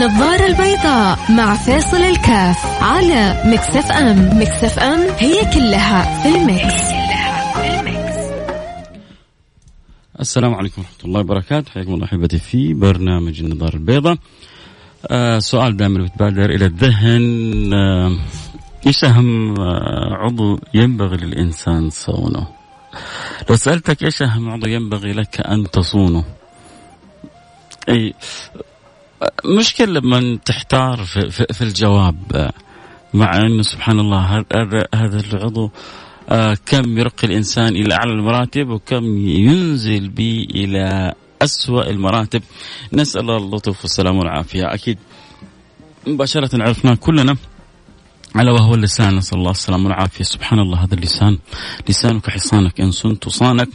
النظارة البيضاء مع فيصل الكاف على Mix FM Mix FM هي كلها في ال mix, السلام عليكم ورحمة الله وبركاته. حياكم الله أحبتي في برنامج النظارة البيضاء. آه سؤال دائما بتبادر إلى الذهن. آه إيش أهم آه، عضو ينبغي للإنسان صونه؟ لو سألتك إيش أهم عضو ينبغي لك أن تصونه؟ أي مشكلة لما تحتار في, في, في الجواب مع انه سبحان الله هذا العضو آه كم يرقي الإنسان إلى أعلى المراتب وكم ينزل به إلى أسوأ المراتب. نسأل الله اللطف والسلام والعافية. أكيد مباشرة عرفنا كلنا على وهو اللسان. نسأل الله السلامة والعافية. سبحان الله هذا اللسان. لسانك حصانك إن صنت صانك.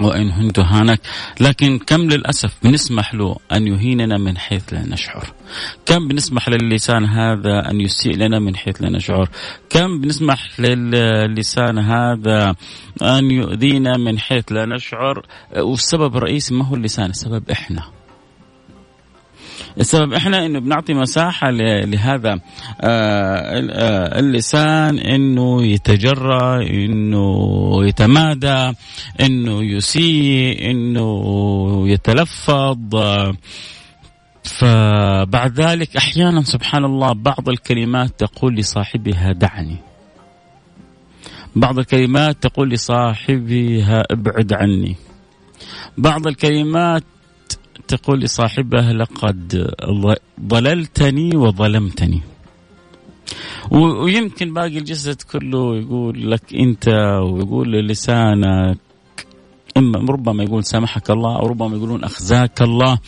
وإن هنت هانك لكن كم للأسف بنسمح له أن يهيننا من حيث لا نشعر. كم بنسمح للسان هذا أن يسيء لنا من حيث لا نشعر. كم بنسمح للسان هذا أن يؤذينا من حيث لا نشعر. والسبب الرئيسي ما هو اللسان؟ السبب إحنا. السبب إحنا إنه بنعطي مساحة لهذا آه، آه، اللسان إنه يتجرى إنه يتمادى إنه يسيء إنه يتلفظ. فبعد ذلك أحيانا سبحان الله بعض الكلمات تقول لصاحبها دعني. بعض الكلمات تقول لصاحبها ابعد عني. بعض الكلمات تقول لصاحبها لقد ضللتني وظلمتني. ويمكن باقي الجسد كله يقول لك أنت ويقول لسانك إما ربما يقول سامحك الله أو ربما يقولون أخزاك الله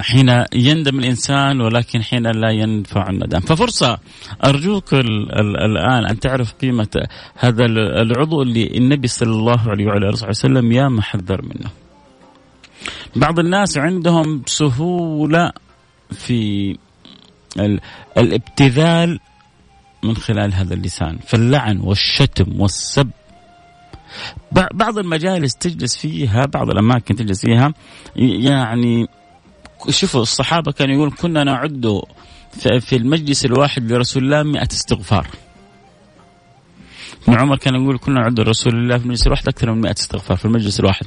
حين يندم الإنسان ولكن حين لا ينفع الندم. ففرصة أرجوك الآن أن تعرف قيمة هذا العضو اللي النبي صلى الله عليه وعلى آله وسلم يا محذر منه. بعض الناس عندهم سهولة في الابتذال من خلال هذا اللسان فاللعن والشتم والسب. بعض المجالس تجلس فيها بعض الأماكن تجلس فيها يعني شوفوا الصحابة كانوا يقول كنا نعد في المجلس الواحد لرسول الله مئة استغفار. ابن عمر كان يقول كنا نعد رسول الله في المجلس الواحد أكثر من 100 استغفار في المجلس الواحد.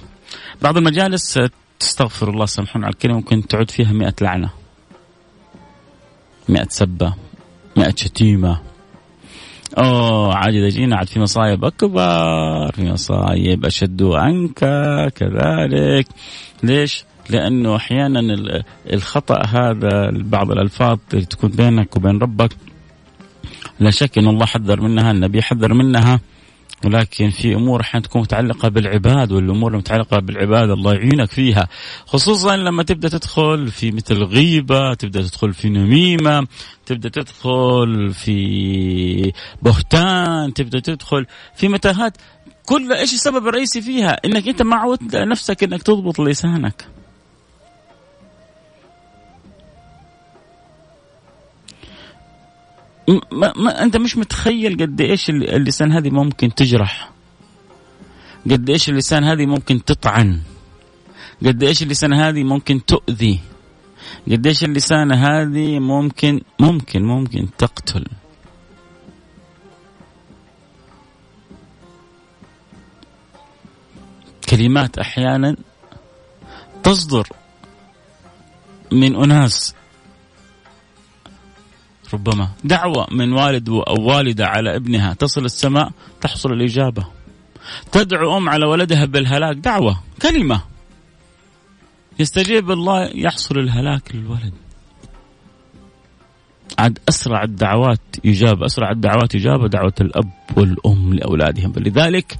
بعض المجالس تستغفر الله سامحونا على الكلمة ممكن تعود فيها مئة لعنة. مئة سبة. مئة شتيمة. أوه عاد اذا جينا عاد في مصايب. أكبر في مصايب. أشد عنك كذلك. ليش؟ لأنه أحيانا الخطأ هذا بعض الألفاظ اللي تكون بينك وبين ربك. لا شك إن الله حذر منها النبي حذر منها. ولكن في أمور أحيانا تكون متعلقة بالعباد والأمور المتعلقة بالعباد الله يعينك فيها خصوصا لما تبدأ تدخل في مثل غيبة تبدأ تدخل في نميمة تبدأ تدخل في بهتان تبدأ تدخل في متاهات كل إيش السبب الرئيسي فيها؟ إنك أنت ما عودت نفسك إنك تضبط لسانك. ما, ما أنت مش متخيل قد إيش اللسان هذه ممكن تجرح. قد إيش اللسان هذه ممكن تطعن. قد إيش اللسان هذه ممكن تؤذي. قد إيش اللسان هذه ممكن ممكن ممكن تقتل. كلمات أحيانا تصدر من أناس ربما دعوة من والد أو والدة على ابنها تصل السماء تحصل الإجابة. تدعو أم على ولدها بالهلاك دعوة كلمة. يستجيب الله يحصل الهلاك للولد. عاد أسرع الدعوات إجابة أسرع الدعوات إجابة دعوة الأب والأم لأولادهم. فلذلك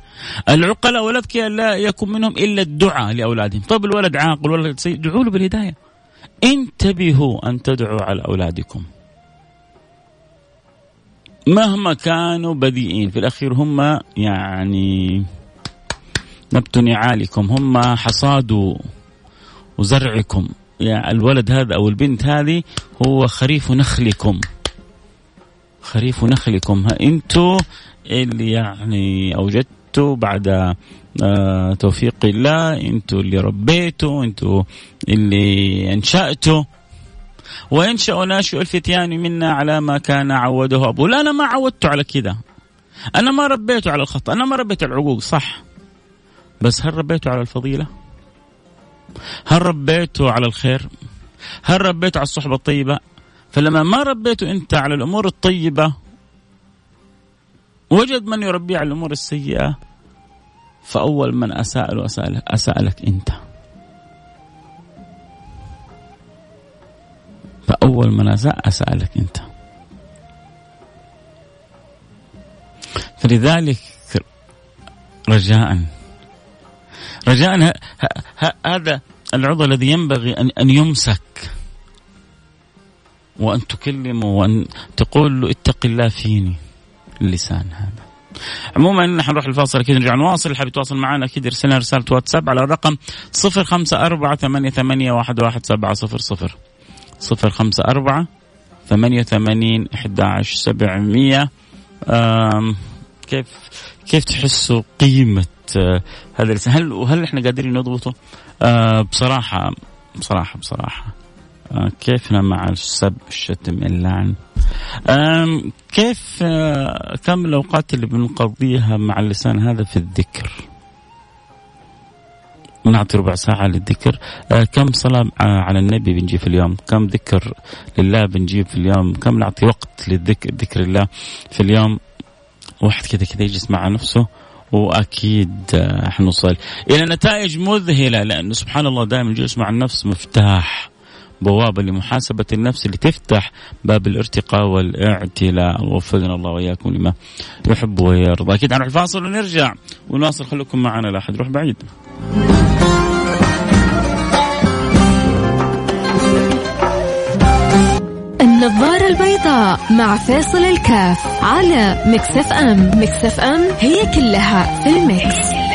العقلاء والأذكياء لا يكون منهم إلا الدعاء لأولادهم. طيب الولد عاقل والولد سيء ادعوا له بالهداية. انتبهوا أن تدعوا على أولادكم. مهما كانوا بديئين. في الأخير هم يعني نبت نعالكم هم حصاد وزرعكم. يعني الولد هذا أو البنت هذه هو خريف نخلكم. خريف نخلكم. أنتوا اللي يعني أوجدتوا بعد آه توفيق الله أنتوا اللي ربيتوا أنتوا اللي أنشأتوا. وينشأ ناشئ الفتيان منا على ما كان عوده أبوه. لا أنا ما عودته على كذا. أنا ما ربيته على الخطأ أنا ما ربيته على العقوق صح. بس هل ربيته على الفضيلة؟ هل ربيته على الخير؟ هل ربيته على الصحبة الطيبة؟ فلما ما ربيته أنت على الأمور الطيبة وجد من يربيه على الأمور السيئة فأول من أساء له أساء, أساء لك أنت. فأول من أساء أساء لك أنت. فلذلك رجاء. رجاء هذا العضو الذي ينبغي أن أن يمسك. وأن تكلمه وأن تقول له اتق الله فيني. اللسان هذا. عموما نحن نروح الفاصل أكيد نرجع نواصل. اللي حاب يتواصل معنا أكيد يرسل لنا رسالة واتساب على الرقم 054 صفر خمسة أربعة ثمانية ثمانين أحد عشر سبعمية. كيف كيف تحسوا قيمة آه هذا الإنسان هل وهل إحنا قادرين نضبطه؟ آه بصراحة بصراحة بصراحة. آه كيفنا مع السب الشتم اللعن؟ كيف كم الأوقات اللي بنقضيها مع اللسان هذا في الذكر؟ نعطي ربع ساعة للذكر. آه كم صلاة على النبي بنجيب في اليوم؟ كم ذكر لله بنجيب في اليوم؟ كم نعطي وقت للذكر ذكر الله في اليوم؟ واحد كذا كذا يجلس مع نفسه وأكيد آه، حنوصل إلى نتائج مذهلة لأنه سبحان الله دائما الجلوس مع النفس مفتاح. بوابه لمحاسبة النفس اللي تفتح باب الارتقاء والاعتلاء. وفقنا الله وإياكم لما يحب ويرضى. أكيد نروح الفاصل ونرجع. ونواصل خليكم معنا لا احد يروح بعيد. النظارة البيضاء مع فيصل الكاف على Mix FM. Mix FM هي كلها في ال mix,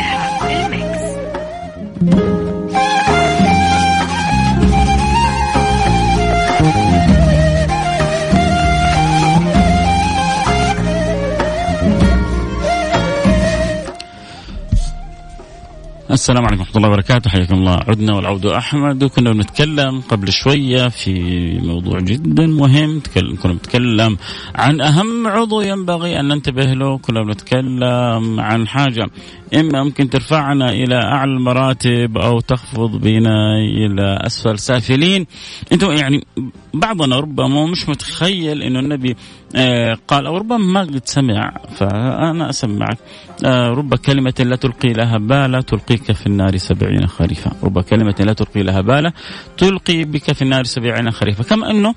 السلام عليكم ورحمة الله وبركاته. حياكم الله. عدنا والعود أحمد. وكنا بنتكلم قبل شوية في موضوع جدا مهم. كنا بنتكلم عن أهم عضو ينبغي أن ننتبه له. كنا بنتكلم عن حاجة إما ممكن ترفعنا إلى أعلى المراتب أو تخفض بنا إلى أسفل سافلين. أنتم يعني بعضنا ربما مش متخيل أنه النبي آه، قال أو ربما ما قد سمع فأنا أسمعك. آه، رب كلمة لا تلقي لها بالا تلقيك في النار سبعين خريفا. رب كلمة لا تلقي لها بالا تلقي بك في النار سبعين خريفا. كما أنه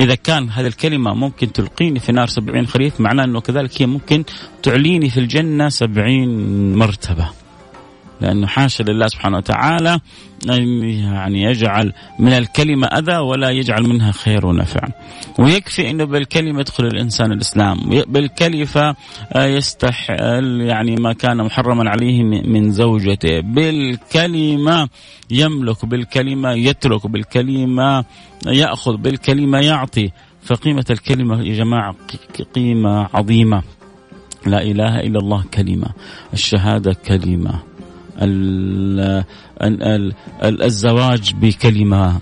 إذا كان هذه الكلمة ممكن تلقيني في نار سبعين خريف معناه أنه كذلك هي ممكن تعليني في الجنة سبعين مرتبة. لأنه حاشا لله سبحانه وتعالى يعني يجعل من الكلمة أذى ولا يجعل منها خير ونفع. ويكفي أنه بالكلمة يدخل الإنسان الإسلام. بالكلمة يستح يعني ما كان محرما عليه من زوجته. بالكلمة يملك بالكلمة يترك بالكلمة يأخذ بالكلمة يعطي. فقيمة الكلمة يا جماعة قيمة عظيمة. لا إله إلا الله كلمة. الشهادة كلمة. الزواج بكلمة.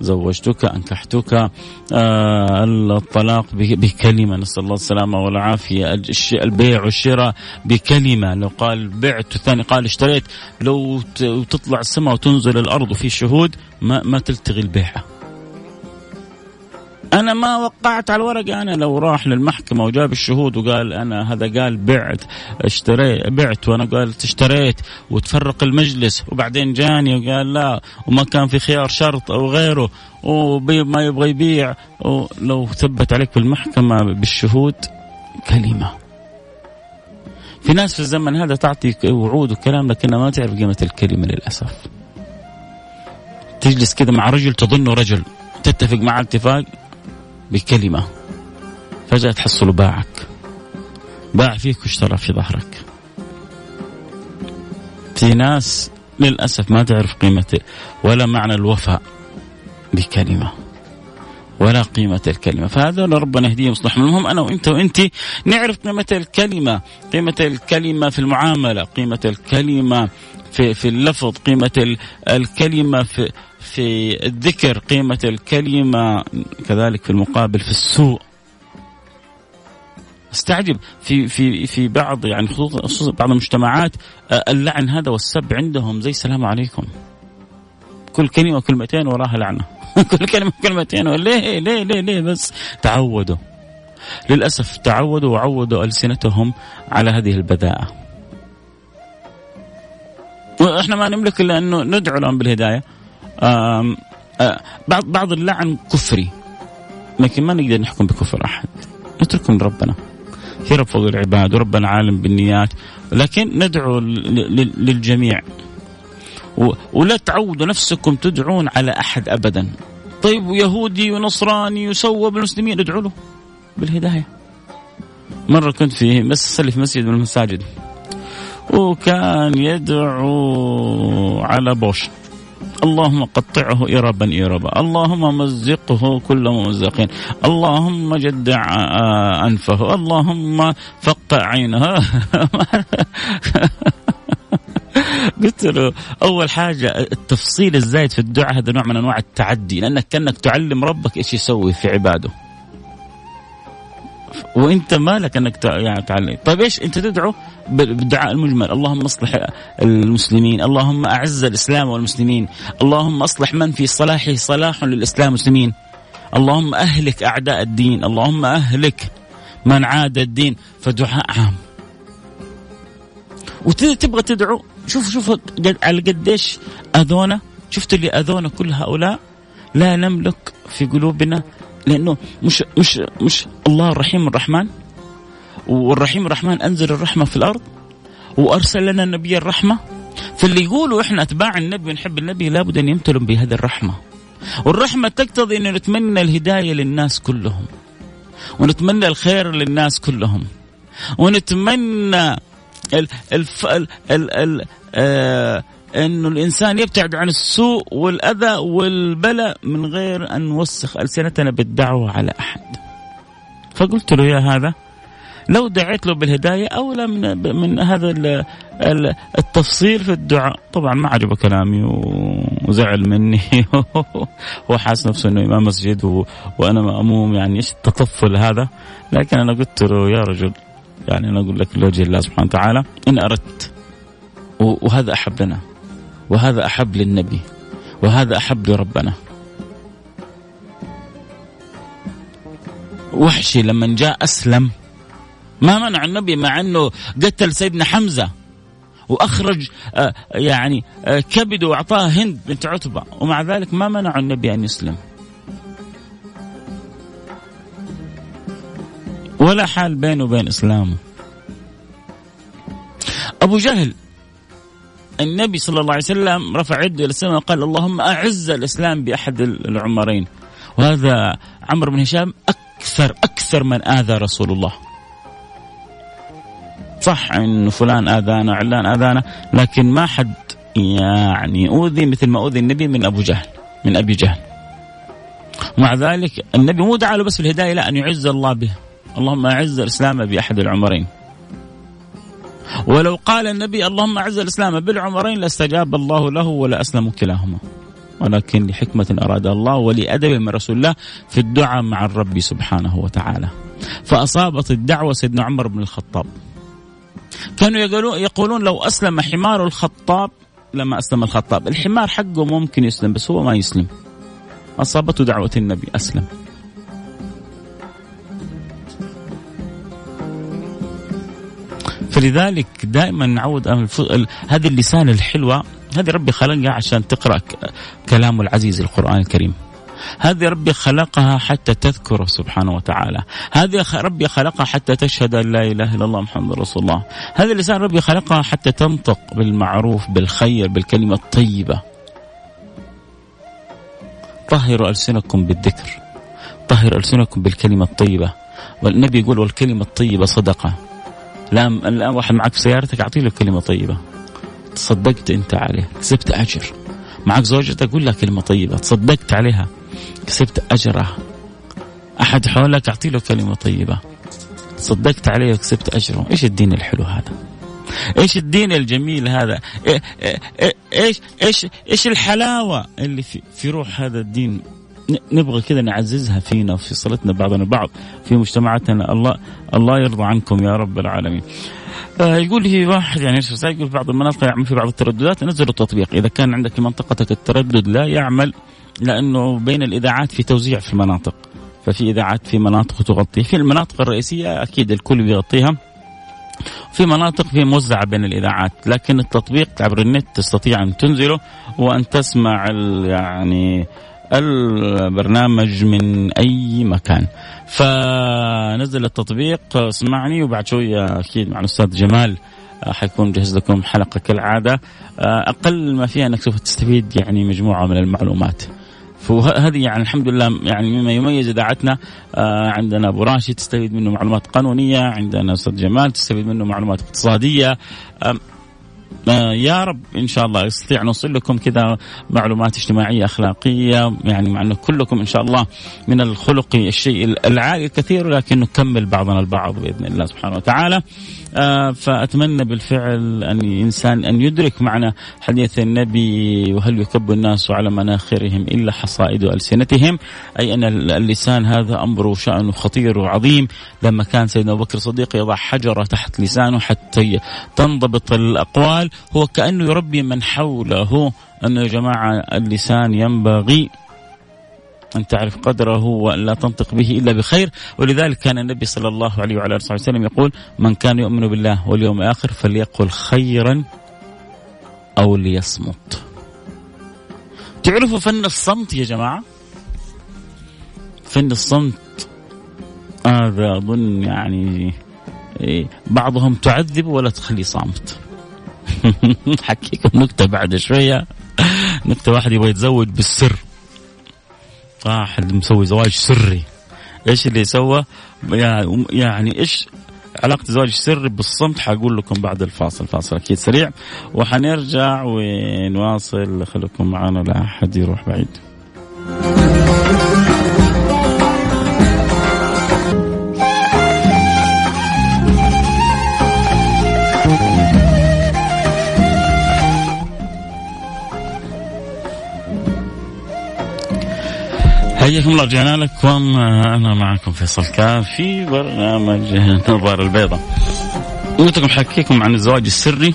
زوجتك أنكحتك آه، الطلاق بكلمة. نسأل الله السلامة والعافية. البيع والشراء بكلمة. لو قال بعت الثاني قال اشتريت لو تطلع السماء وتنزل الأرض وفي شهود ما, ما تلتغي البيعة. أنا ما وقعت على الورقه أنا لو راح للمحكمة وجاب الشهود وقال أنا هذا قال بعت اشتريت بعت وأنا قلت اشتريت وتفرق المجلس. وبعدين جاني وقال لا وما كان في خيار شرط أو غيره. وما يبغى يبيع. ولو ثبت عليك في المحكمة بالشهود كلمة. في ناس في الزمن هذا تعطي وعود وكلام لكنها ما تعرف قيمة الكلمة للأسف. تجلس كذا مع رجل تظنه رجل تتفق مع اتفاق. بكلمة. فجأة تحصله باعك. باع فيك واشترى في ظهرك. في ناس للأسف ما تعرف قيمة ولا معنى الوفاء بكلمة. ولا قيمة الكلمة. فهذول ربنا يهديهم يصلحهم المهم أنا وأنت وأنت نعرف قيمة الكلمة. قيمة الكلمة في المعاملة. قيمة الكلمة في في اللفظ. قيمة الكلمة في في الذكر قيمة الكلمة كذلك في المقابل في السوء. استعجب. في في في بعض يعني خصوصا بعض المجتمعات آه، اللعن هذا والسب عندهم زي السلام عليكم. كل كلمة كلمتين وراها لعنة. كل كلمة كلمتين ليه ليه ليه ليه بس؟ تعودوا. للأسف تعودوا وعودوا ألسنتهم على هذه البذاءة. إحنا ما نملك إلا انه ندعو لهم بالهداية. بعض بعض اللعن كفري لكن ما نقدر نحكم بكفر أحد. نتركه من ربنا في رب فوق العباد وربنا عالم بالنيات. لكن ندعو للجميع. ولا تعودوا نفسكم تدعون على أحد ابدا. طيب يهودي ونصراني يسوى بالمسلمين ادعوا له بالهداية. مرة كنت في اصلي في مسجد من المساجد. وكان يدعو على بوش. اللهم قطعه إربا إربا اللهم مزقه كل ممزقين. اللهم جدع أنفه. اللهم فقع عينه. قلت له أول حاجة التفصيل الزايد في الدعاء هذا نوع من أنواع التعدي. لأنك كأنك تعلم ربك إيش يسوي في عباده. وإنت مالك أنك يعني تعلم. طيب إيش أنت تدعو؟ بالدعاء المجمل. اللهم اصلح المسلمين. اللهم أعز الإسلام والمسلمين. اللهم اصلح من في صلاحه صلاح للإسلام والمسلمين. اللهم أهلك أعداء الدين. اللهم أهلك من عاد الدين. فدعاء عام. وتبغى تدعو؟ شوف شوف على قديش أذونا. شفت اللي أذونا كل هؤلاء؟ لا نملك في قلوبنا لأنه مش مش مش الله الرحيم الرحمن. والرحيم الرحمن أنزل الرحمة في الأرض وارسل لنا النبي الرحمة. فاللي يقولوا إحنا أتباع النبي ونحب النبي لابد أن يمتلوا بهذه الرحمة. والرحمة تقتضي أن نتمنى الهداية للناس كلهم. ونتمنى الخير للناس كلهم. ونتمنى ال الف ال ال ال آه انه الإنسان يبتعد عن السوء والأذى والبلاء من غير أن نوسخ ألسنتنا بالدعوة على أحد. فقلت له يا هذا لو دعيت له بالهداية اولى من من هذا التفصيل في الدعاء، طبعا ما عجبه كلامي وزعل مني. وحاس نفسه إنه إمام مسجد وأنا مأموم. يعني إيش التطفل هذا؟ لكن أنا قلت له يا رجل يعني أنا أقول لك لوجه الله سبحانه وتعالى إن أردت وهذا أحب لنا وهذا أحب للنبي وهذا أحب لربنا. وحشي لما جاء أسلم. ما منع النبي مع أنه قتل سيدنا حمزة وأخرج آه، يعني آه، كبده وأعطاه هند بنت عتبة. ومع ذلك ما منع النبي أن يسلم. ولا حال بينه وبين إسلامه. أبو جهل النبي صلى الله عليه وسلم رفع يده إلى السماء وقال اللهم أعز الإسلام بأحد العمرين وهذا عمرو بن هشام أكثر أكثر من آذى رسول الله. صح انه فلان آذانا علان آذانا لكن ما حد يعني أوذي مثل ما أوذي النبي من أبو جهل من أبي جهل. مع ذلك النبي مو دعا له بس بالهدايه لا أن يعز الله به. اللهم أعز الإسلام بأحد العمرين. ولو قال النبي اللهم أعز الإسلام بالعمرين لاستجاب الله له ولا أسلم كلاهما. ولكن لحكمة أراد الله ولأدب من رسول الله في الدعاء مع الرب سبحانه وتعالى. فأصابت الدعوة سيدنا عمر بن الخطاب. كانوا يقولون, لو أسلم حمار الخطاب لما أسلم الخطاب. الحمار حقه ممكن يسلم بس هو ما يسلم. أصابته دعوة النبي أسلم. فلذلك دائما نعود هذه اللسان الحلوة. هذه ربي خلقها عشان تقرأ كلامه العزيز القرآن الكريم. هذه ربي خلقها حتى تذكره سبحانه وتعالى. هذه ربي خلقها حتى تشهد أن لا إله إلا الله محمد رسول الله. هذه اللسان ربي خلقها حتى تنطق بالمعروف بالخير بالكلمة الطيبة. طهروا ألسنكم بالذكر. طهر ألسنكم بالكلمة الطيبة. والنبي يقول والكلمة الطيبة صدقة. الان الآن واحد معك في سيارتك أعطي له كلمة طيبة. تصدقت أنت عليه. كسبت أجر. معك زوجتك قول لها كلمة طيبة. تصدقت عليها. كسبت اجرها أحد حولك أعطي له كلمة طيبة. صدقت عليه وكسبت أجره. إيش الدين الحلو هذا؟ إيش الدين الجميل هذا؟ إيش إيش إيش الحلاوة اللي في في روح هذا الدين؟ نبغى كذا نعززها فينا في صلتنا بعضنا البعض في مجتمعاتنا. الله الله يرضى عنكم يا رب العالمين. آه يقول لي واحد يعني يقول في بعض المناطق يعمل في بعض الترددات نزل التطبيق. إذا كان عندك في منطقتك التردد لا يعمل لأنه بين الإذاعات في توزيع في المناطق ففي إذاعات في مناطق تغطي. في المناطق الرئيسية أكيد الكل بيغطيها. في مناطق في موزعة بين الإذاعات لكن التطبيق عبر النت تستطيع أن تنزله وأن تسمع يعني البرنامج من أي مكان. فنزل التطبيق اسمعني وبعد شوية أكيد مع الأستاذ جمال حيكون جهز لكم حلقة كالعادة. أقل ما فيها أنك سوف تستفيد يعني مجموعة من المعلومات. فهذه يعني الحمد لله يعني مما يميز إذاعتنا آه عندنا أبو راشد تستفيد منه معلومات قانونية، عندنا أستاذ جمال تستفيد منه معلومات اقتصادية آه يا رب إن شاء الله يستطيع نوصل لكم كذا معلومات اجتماعية أخلاقية يعني مع انه كلكم إن شاء الله من الخلق الشيء العالي الكثير لكن نكمل بعضنا البعض بإذن الله سبحانه وتعالى. آه فأتمنى بالفعل أن الإنسان أن يدرك معنى حديث النبي وهل يكب الناس على مناخرهم إلا حصائد ألسنتهم؟ أي أن اللسان هذا امره شانه خطير وعظيم. لما كان سيدنا أبو بكر الصديق يضع حجرة تحت لسانه حتى تنضبط الأقوال هو كأنه يربي من حوله. انه يا جماعة اللسان ينبغي أن تعرف قدره وأن لا تنطق به إلا بخير. ولذلك كان النبي صلى الله عليه وعلى آله وسلم يقول من كان يؤمن بالله واليوم الآخر فليقل خيرا أو ليصمت. تعرفوا فن الصمت يا جماعة؟ فن الصمت هذا أظن يعني إيه، بعضهم تعذب ولا تخلي صامت. حكيكم نكتة بعد شوية. نكتة واحد يبغى يتزوج بالسر. واحد مسوي زواج سري. إيش اللي سوى يعني إيش علاقة الزواج السري بالصمت؟ حقول لكم بعد الفاصل فاصل أكيد سريع. وحنرجع ونواصل. خليكم معنا لا أحد يروح بعيد. حياكم الله رجعنا لكم. أنا معكم فيصل كاف في برنامج نظار البيضاء قلت لكم حكيكم عن الزواج السري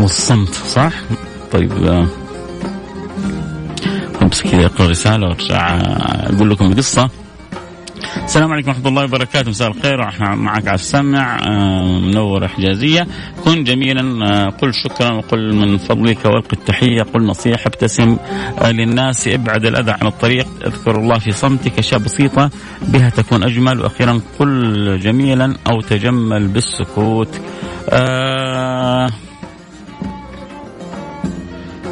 والصمت صح؟ طيب بس كذا اقرا رساله وأرجع أقول لكم القصة. السلام عليكم ورحمة الله وبركاته. مساء الخير. معك على السمع آه، منور حجازية. كن جميلا آه، قل شكرا وقل من فضلك والق التحية. قل نصيحة ابتسم آه، للناس. ابعد الأذى عن الطريق. اذكر الله في صمتك أشياء بسيطة بها تكون أجمل. وأخيرا قل جميلا أو تجمل بالسكوت. آه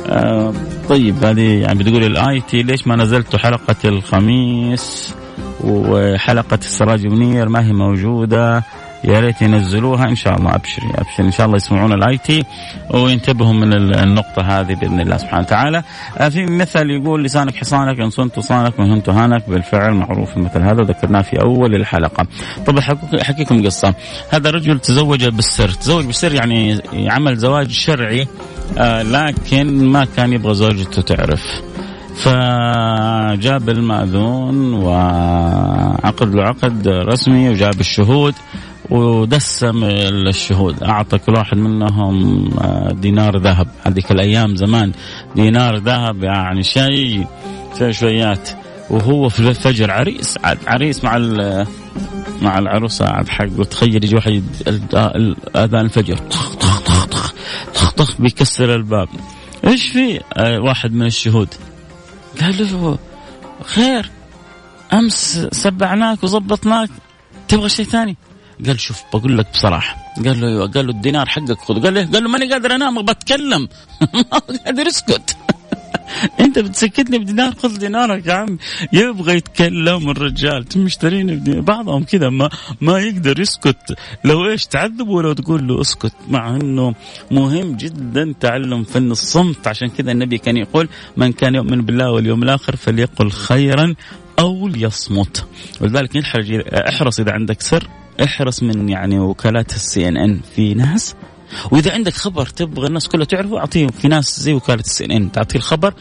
آه طيب هذه يعني بتقول ال IT ليش ما نزلت حلقة الخميس؟ وحلقة السراج منير ما هي موجودة. يا ريت ينزلوها. إن شاء الله ابشري ابشري إن شاء الله يسمعون ال IT وينتبهوا من النقطة هذه بإذن الله سبحانه وتعالى. آه، في مثل يقول لسانك حصانك إن صنت صانك وإن هنت هانك بالفعل معروف المثل هذا. ذكرناه في أول الحلقة. طب أحكيكم قصة. هذا رجل تزوج بالسر، تزوج بالسر يعني عمل زواج شرعي آه، لكن ما كان يبغى زوجته تعرف. فجاب المأذون وعقد له عقد رسمي وجاب الشهود ودسم الشهود. أعطى كل واحد منهم دينار ذهب. هذيك الأيام زمان دينار ذهب يعني شيء شيء شويات. وهو في الفجر عريس عريس مع مع العروسة عاد حقه تخيل يجي واحد أذان الفجر طخ طخ طخ طخ طخ طخ بيكسر الباب. إيش في؟ آه، واحد من الشهود. قال له خير أمس سبعناك وظبطناك تبغى شيء ثاني؟ قال شوف بقول لك بصراحة. قال له أيوه قال له الدينار حقك خذ. قال له قال له ماني قادر أنام بتكلم ما قادر أسكت. انت بتسكتني بدينار؟ خذ دينارك يا عم يبغى يتكلم الرجال. مشترين بعضهم كذا ما ما يقدر يسكت. لو إيش تعذبه ولو تقول له اسكت. مع انه مهم جدا تعلم فن الصمت. عشان كذا النبي كان يقول من كان يؤمن بالله واليوم الآخر فليقل خيرا أو ليصمت. ولذلك احرص إذا عندك سر احرص من يعني وكالات السي إن إن في ناس وإذا عندك خبر تبغى الناس كلها تعرفه اعطيه في ناس زي وكالة السي إن إن تعطيه الخبر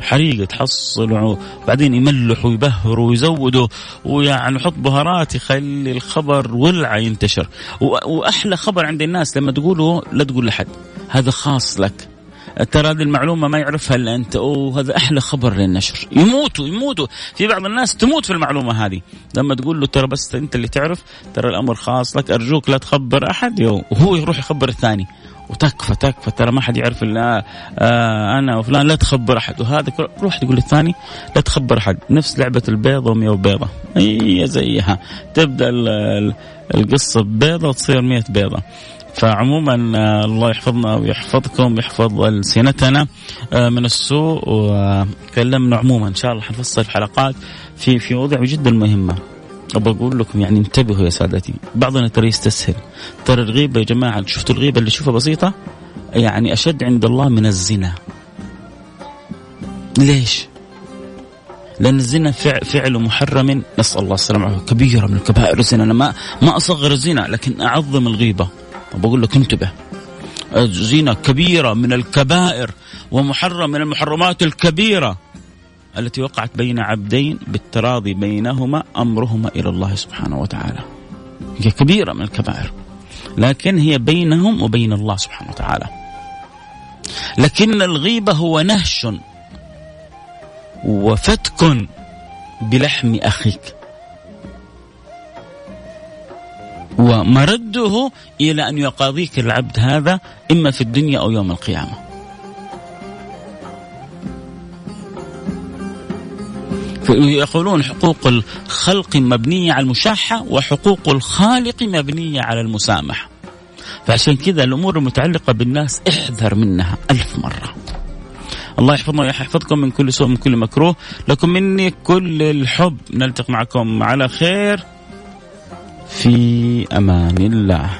حريقه تحصل وبعدين يملحوا ويبهروا ويزودوا ويعني يحط بهارات يخلي الخبر ولعه ينتشر. وأحلى خبر عند الناس لما تقوله لا تقول لحد هذا خاص لك. ترى هذه المعلومة ما يعرفها إلا أنت. وهذا أحلى خبر للنشر. يموتوا يموتوا. في بعض الناس تموت في المعلومة هذه. لما تقول له ترى بس أنت اللي تعرف ترى الأمر خاص لك أرجوك لا تخبر أحد وهو يروح يخبر الثاني. وتكفى تكفى. ترى ما حد يعرف إلا آه أنا وفلان لا تخبر أحد. وهذا روح تقول للثاني لا تخبر أحد. نفس لعبة البيضه ومية وبيضه هي زيها. تبدأ القصة بيضه وتصير مية بيضة. فعموما آه، الله يحفظنا ويحفظكم ويحفظ ألسنتنا آه، من السوء وكلمنا عموما. إن شاء الله حنفصل في حلقات في في مواضيع جدا مهمة أبغى أقول لكم يعني انتبهوا يا سادتي بعضنا ترى يستسهل. ترى الغيبة يا جماعة شفتوا الغيبة اللي تشوفها بسيطة؟ يعني أشد عند الله من الزنا. ليش؟ لأن الزنا فعل محرم نسأل الله السلامة كبيرة من الكبائر الزنا. أنا ما ما أصغر الزنا لكن أعظم الغيبة. بقول لك انتبه. الزنا كبيرة من الكبائر ومحرم من المحرمات الكبيرة التي وقعت بين عبدين بالتراضي بينهما أمرهما إلى الله سبحانه وتعالى. هي كبيرة من الكبائر لكن هي بينهم وبين الله سبحانه وتعالى. لكن الغيبة هو نهش وفتك بلحم أخيك. ومرده إلى أن يقاضيك العبد هذا إما في الدنيا أو يوم القيامة. يقولون حقوق الخلق مبنية على المشاحة وحقوق الخالق مبنية على المسامحة. فعشان كذا الأمور المتعلقة بالناس احذر منها ألف مرة. الله يحفظنا ويحفظكم من كل سوء من كل مكروه. لكم مني كل الحب. نلتقي معكم على خير. في أمان الله.